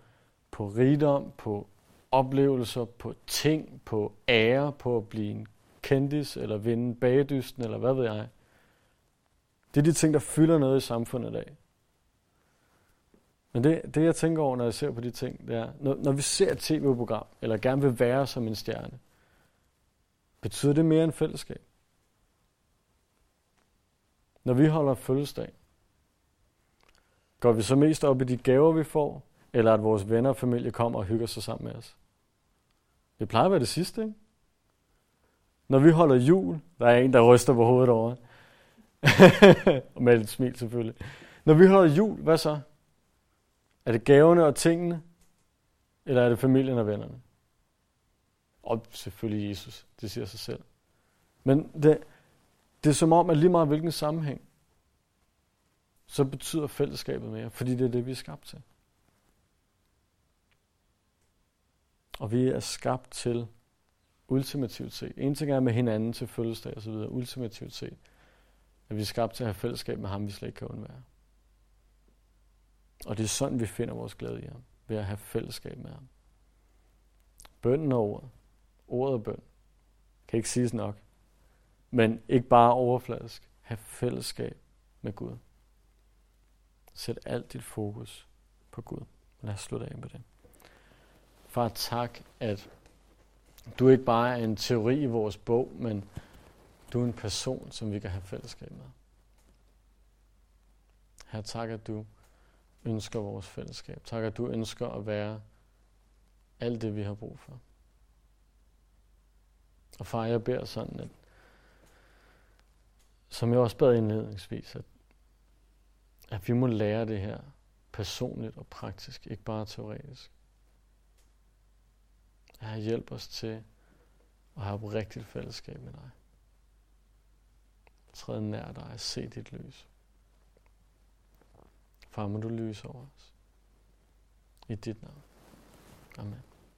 Speaker 1: på rigdom, på oplevelser, på ting, på ære, på at blive en kendis, eller vinde bagedysten, eller hvad ved jeg. Det er de ting, der fylder noget i samfundet i dag. Men det, det jeg tænker over, når jeg ser på de ting, det er, når, når vi ser et tv-program, eller gerne vil være som en stjerne, betyder det mere end fællesskab? Når vi holder fødselsdag, går vi så mest op i de gaver, vi får, eller at vores venner og familie kommer og hygger sig sammen med os? Det plejer at være det sidste, ikke? Når vi holder jul, der er en, der ryster på hovedet over. [LAUGHS] og med et smil selvfølgelig. Når vi holder jul, hvad så? Er det gaverne og tingene? Eller er det familien og vennerne? Og selvfølgelig Jesus, det siger sig selv. Men det, det er som om, at lige meget hvilken sammenhæng, så betyder fællesskabet mere, fordi det er det, vi er skabt til. Og vi er skabt til ultimativt set. En ting er med hinanden til fødselsdag osv. Ultimativt set. At vi er skabt til at have fællesskab med ham, vi slet ikke kan undvære. Og det er sådan, vi finder vores glæde i ham. Ved at have fællesskab med ham. Bønden og ordet. Ordet og bøn. Kan ikke siges nok. Men ikke bare overfladisk. Have fællesskab med Gud. Sæt alt dit fokus på Gud. Lad os slutte af med det. Far, tak, at du ikke bare er en teori i vores bog, men du er en person, som vi kan have fællesskab med. Her tak, at du ønsker vores fællesskab. Tak, at du ønsker at være alt det, vi har brug for. Og far, jeg beder sådan, at som jeg også bad indledningsvis, at, at vi må lære det her personligt og praktisk, ikke bare teoretisk. At hjælp os til at have et rigtigt fællesskab med dig. Træde nær dig og se dit lys. Far, må du lyse over os. I dit navn. Amen.